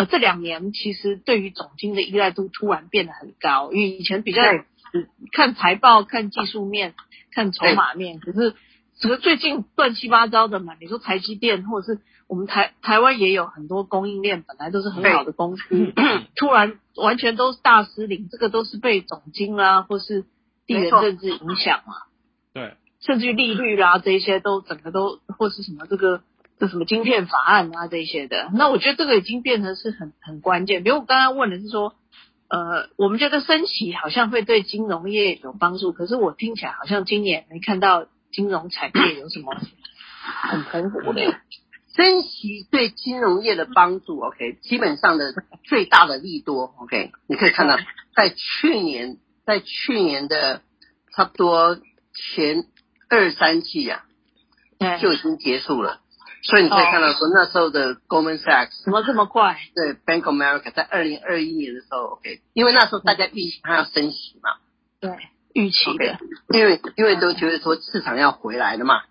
呃这两年其实对于总经的依赖度突然变得很高，因为以前比较看财报、看技术面、看筹码面，可是只是最近乱七八糟的嘛。你说台积电或者是我们台台湾也有很多供应链本来都是很好的公司，突然完全都是大失灵，这个都是被总经啊或是地缘政治影响嘛。对。甚至于利率啦，这一些都整个都或是什么这个这什么晶片法案啊这些的，那我觉得这个已经变成是很很关键。比如我刚刚问的是说，呃，我们觉得升息好像会对金融业有帮助，可是我听起来好像今年没看到金融产业有什么很蓬勃的。升息对金融业的帮助，OK，基本上的最大的利多，OK，你可以看到在去年，在去年的差不多前。二三季呀、啊，就已经结束了，所以你可以看到说那时候的 Goldman Sachs 怎么这么快？对，Bank of America 在二零二一年的时候，OK，因为那时候大家预期它要升息嘛，对，预期的，因为因为都觉得说市场要回来了嘛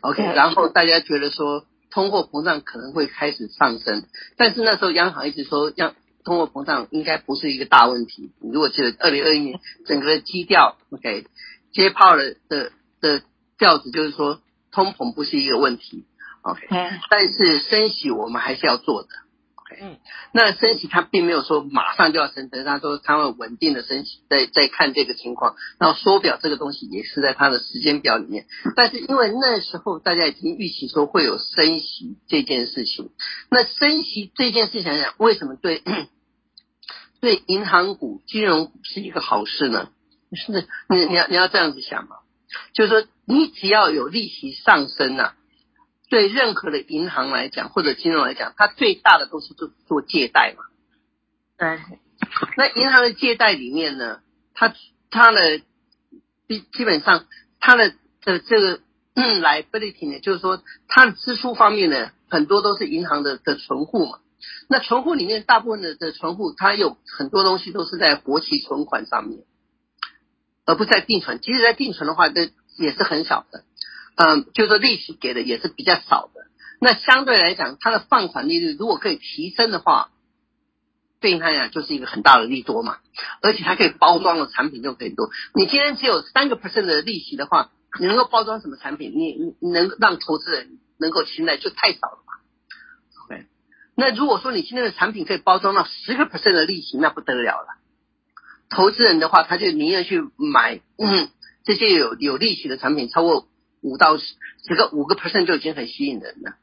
，OK，然后大家觉得说通货膨胀可能会开始上升，但是那时候央行一直说央通货膨胀应该不是一个大问题。你如果记得二零二一年整个的基调，OK，接炮了的的。调子就是说，通膨不是一个问题，OK，但是升息我们还是要做的，OK，嗯，那升息它并没有说马上就要升，等于他说他会稳定的升息，在在看这个情况，然后缩表这个东西也是在它的时间表里面，但是因为那时候大家已经预期说会有升息这件事情，那升息这件事情来讲，为什么对对银行股、金融股是一个好事呢？是的，你你要你要这样子想嘛。就是说，你只要有利息上升啊，对任何的银行来讲或者金融来讲，它最大的都是做做借贷嘛。对。那银行的借贷里面呢，它它的基基本上它的的这个嗯 liability 呢，就是说它的支出方面呢，很多都是银行的的存户嘛。那存户里面大部分的的存户，它有很多东西都是在活期存款上面。而不在定存，即使在定存的话，这也是很少的。嗯，就是说利息给的也是比较少的。那相对来讲，它的放款利率如果可以提升的话，对应它来讲就是一个很大的利多嘛。而且它可以包装的产品就可以多。你今天只有三个 percent 的利息的话，你能够包装什么产品？你你能让投资人能够青睐就太少了嘛。OK，那如果说你今天的产品可以包装到十个 percent 的利息，那不得了了。投资人的话，他就宁愿去买嗯这些有有利息的产品，超过五到十这个五个 percent 就已经很吸引人了。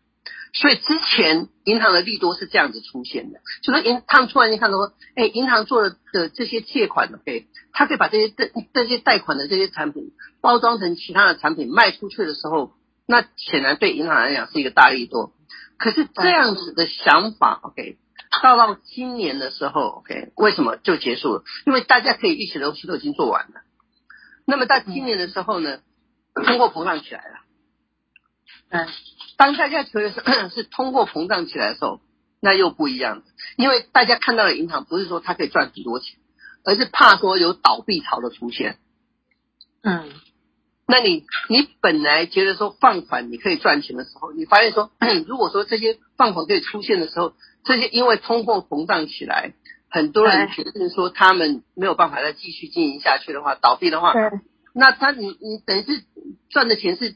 所以之前银行的利多是这样子出现的，就说银他们突然间看到说，哎，银行做的的这些借款的，对，他可以把这些这这些贷款的这些产品包装成其他的产品卖出去的时候，那显然对银行来讲是一个大利多。可是这样子的想法，OK。到到今年的时候，OK，为什么就结束了？因为大家可以预期的东西都已经做完了。那么到今年的时候呢，通货膨胀起来了。嗯，当大家觉得是 是通货膨胀起来的时候，那又不一样了。因为大家看到的银行不是说它可以赚很多钱，而是怕说有倒闭潮的出现。嗯。那你你本来觉得说放款你可以赚钱的时候，你发现说，如果说这些放款可以出现的时候，这些因为通货膨胀起来，很多人决定说他们没有办法再继续经营下去的话，倒闭的话，那他你你等于是赚的钱是是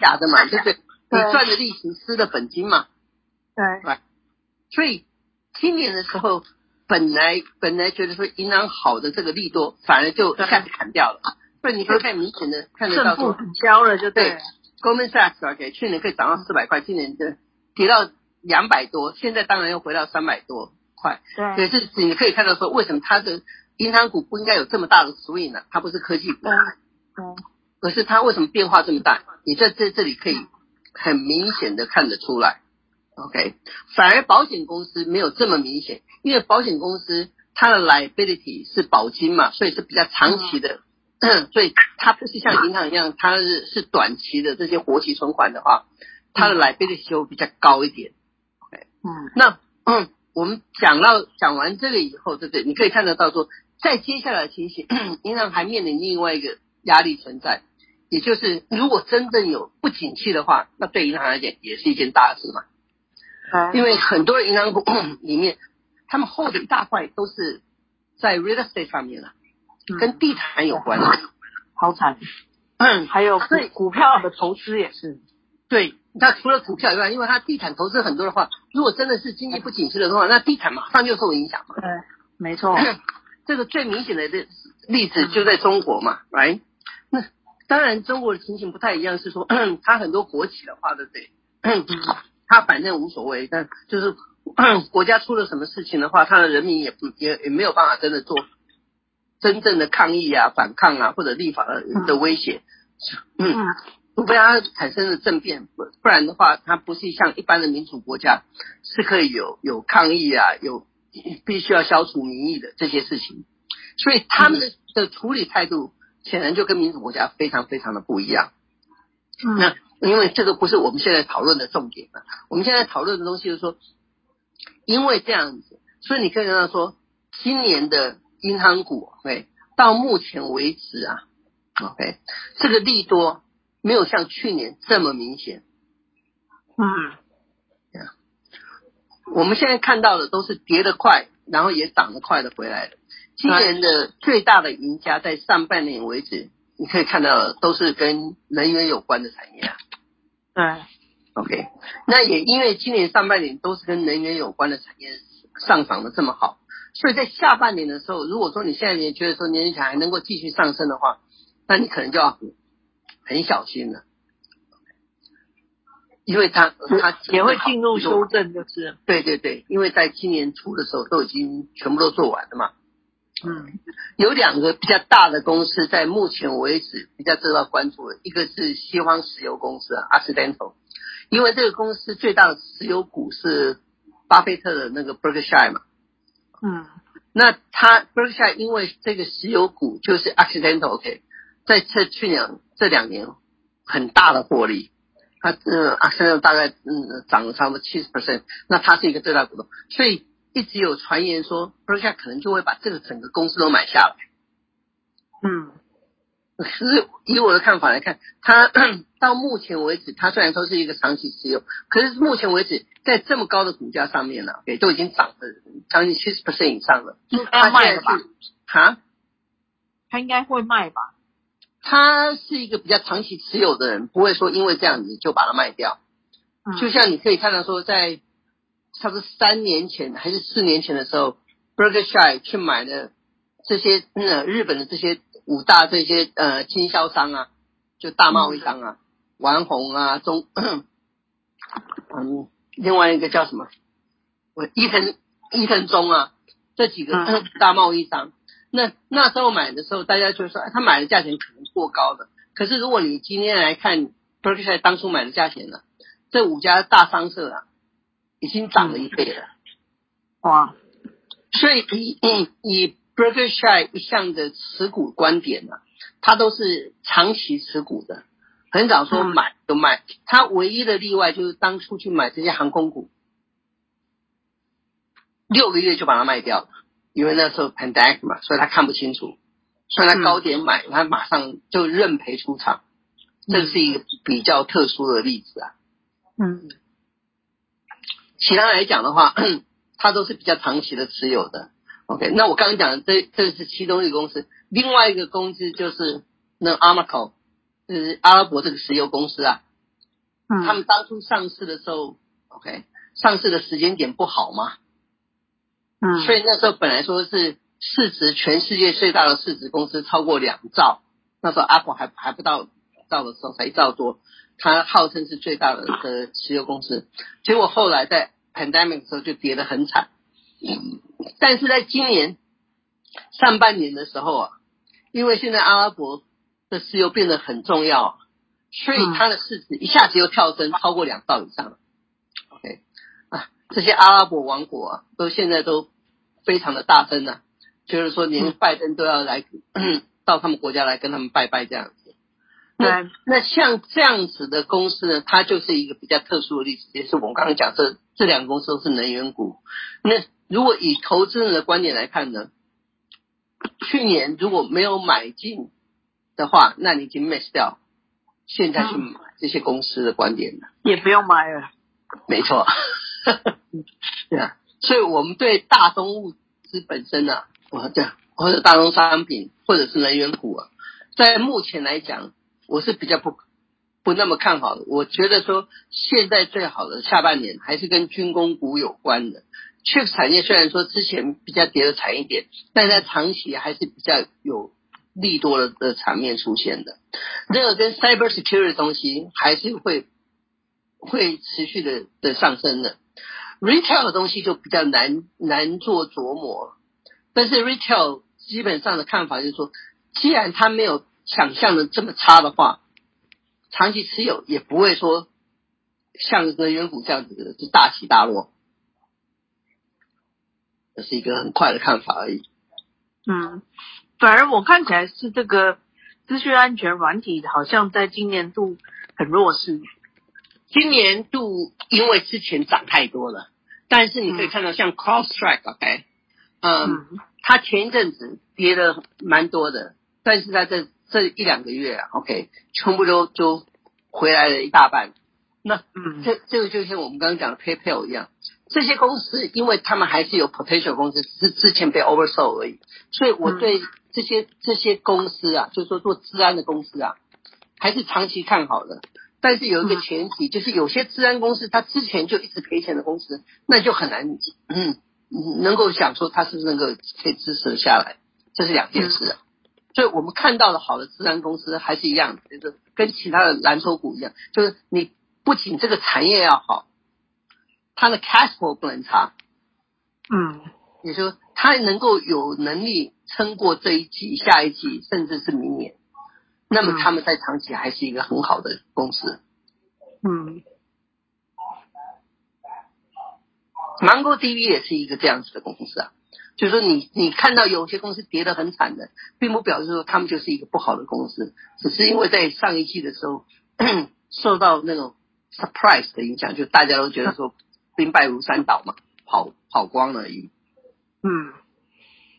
假的嘛，对不对？你赚的利息失了本金嘛，对，所以今年的时候，本来本来觉得说银行好的这个利多，反而就一下子砍掉了。所以你可以看明显的看得到说，交了就对。Goldman Sachs 给去年可以涨到四百块，今年就跌到两百多，现在当然又回到三百多块。对，可是你可以看到说，为什么它的银行股不应该有这么大的 swing 呢？它不是科技股，对，可是它为什么变化这么大？你在在这里可以很明显的看得出来。OK，反而保险公司没有这么明显，因为保险公司它的 liability 是保金嘛，所以是比较长期的。嗯所以它不是像银行一样，它是是短期的这些活期存款的话，它的 liability 会比较高一点。OK，嗯，那嗯，我们讲到讲完这个以后，对不对？你可以看得到说，在接下来的情形，银行还面临另外一个压力存在，也就是如果真正有不景气的话，那对银行来讲也是一件大事嘛。因为很多银行股 里面他们厚的一大块都是在 real estate 上面了，跟地产有关的，好惨。嗯，还有股股票的投资也是。对，那除了股票以外，因为它地产投资很多的话，如果真的是经济不景气的话，那地产马上就受影响嘛。对，没错。这个最明显的例例子就在中国嘛，来、嗯，那当然中国的情形不太一样，是说 他很多国企的话，对不对？他反正无所谓，但就是 国家出了什么事情的话，他的人民也不也也没有办法真的做真正的抗议啊、反抗啊或者立法的的威胁，嗯。嗯除非他产生了政变，不不然的话，它不是像一般的民主国家是可以有有抗议啊，有必须要消除民意的这些事情。所以他们的的处理态度显然就跟民主国家非常非常的不一样。嗯，那因为这个不是我们现在讨论的重点嘛。我们现在讨论的东西就是说，因为这样子，所以你可以看到说，今年的银行股，对，到目前为止啊，OK，这个利多。没有像去年这么明显，嗯，我们现在看到的都是跌得快，然后也涨得快的回来的。今年的最大的赢家在上半年为止，你可以看到的都是跟能源有关的产业啊。对，OK，那也因为今年上半年都是跟能源有关的产业上涨的这么好，所以在下半年的时候，如果说你现在也觉得说年龄层还能够继续上升的话，那你可能就要。很小心了，因为它它也会进入修正，就是对对对，因为在今年初的时候都已经全部都做完了嘛。嗯，有两个比较大的公司在目前为止比较受到关注的，一个是西方石油公司啊，Occidental，因为这个公司最大的石油股是巴菲特的那个 Berkshire 嘛。嗯，那他 Berkshire 因为这个石油股就是 Accidental，OK，。在这去年这两年很大的获利，它嗯 Occidental 大概嗯涨了差不多七十 percent，那它是一个最大股东，所以一直有传言说，Berkshire 可能就会把这个整个公司都买下来。嗯，可是以我的看法来看，它 到目前为止，它虽然说是一个长期持有，可是目前为止在这么高的股价上面呢，也都已经涨了将近七十 percent 以上了，应该卖了吧？哈，他应该会卖吧？他是一个比较长期持有的人，不会说因为这样子就把它卖掉。就像你可以看到说，在差不多三年前还是四年前的时候，Berkshire 去买的这些呃日本的这些五大这些呃经销商啊，就大贸易商啊，丸红啊中嗯另外一个叫什么？我伊藤伊藤忠啊，这几个 大贸易商。那那时候买的时候，大家就说他买的价钱可能过高的。可是如果你今天来看 Berkshire 当初买的价钱呢，这五家大商社啊，已经涨了一倍了。哇！所以以以以 Berkshire 一向的持股观点呢，他都是长期持股的，很少说买就卖。他唯一的例外就是当初去买这些航空股，六个月就把它卖掉了。因为那时候 pandemic 嘛，所以他看不清楚，所以他高点买，他马上就认赔出场，这是一个比较特殊的例子啊。嗯，其他来讲的话，它都是比较长期的持有的。OK，那我刚刚讲的这这是其中一个公司，另外一个公司就是那 Aramco，就是阿拉伯这个石油公司啊。嗯，他们当初上市的时候，OK，上市的时间点不好吗？嗯，所以那时候本来说是市值全世界最大的市值公司超过两兆，那时候 Apple 还还不到兆的时候才一兆多，它号称是最大的的石油公司，结果后来在 pandemic 的时候就跌得很惨，但是在今年上半年的时候啊，因为现在阿拉伯的石油变得很重要，所以它的市值一下子又跳升超过两兆以上了。OK 啊，这些阿拉伯王国啊，都现在都。非常的大声呐、啊，就是说连拜登都要来、到他们国家来跟他们拜拜这样子。那那像这样子的公司呢，它就是一个比较特殊的例子，也是我们刚刚讲这这两个公司都是能源股。那如果以投资人的观点来看呢，去年如果没有买进的话，那你已经 miss 掉现在去买这些公司的观点了。也不用买了。没错。对啊。所以我们对大宗物资本身呢、啊，我这样或者大宗商品或者是能源股啊，在目前来讲，我是比较不不那么看好的。我觉得说现在最好的下半年还是跟军工股有关的。Chip 产业虽然说之前比较跌的惨一点，但在长期还是比较有利多的的场面出现的。那个跟 Cyber Security 的东西还是会会持续的的上升的。Retail 的东西就比较难难做琢磨，但是 Retail 基本上的看法就是说，既然它没有想象的这么差的话，长期持有也不会说像能源股这样子的就大起大落。这是一个很快的看法而已。嗯，反而我看起来是这个资讯安全软体好像在今年度很弱势。今年度因为之前涨太多了，但是你可以看到像 CrowdStrike，OK，嗯，嗯，它前一阵子跌的蛮多的，但是在这这一两个月啊，OK，全部都都回来了一大半。那嗯，这这个就像我们刚刚讲的 PayPal 一样。这些公司，因为他们还是有 potential 公司，只是之前被 oversold 而已，所以我对这些这些公司啊，就是说做治安的公司啊，还是长期看好的。但是有一个前提，就是有些治安公司，它之前就一直赔钱的公司，那就很难嗯能够想说它是不是能够可以支持下来，这是两件事啊。所以我们看到的好的资安公司还是一样，就是跟其他的蓝筹股一样，就是你不仅这个产业要好。它的 cash flow 不能差，嗯，也就是说，它能够有能力撑过这一季、下一季，甚至是明年，那么他们在长期还是一个很好的公司。嗯，Mango TV 也是一个这样子的公司啊，就是说你你看到有些公司跌得很惨的，并不表示说他们就是一个不好的公司，只是因为在上一季的时候受到那种 surprise 的影响，就大家都觉得说。兵败如山倒嘛，跑跑光了而已。嗯。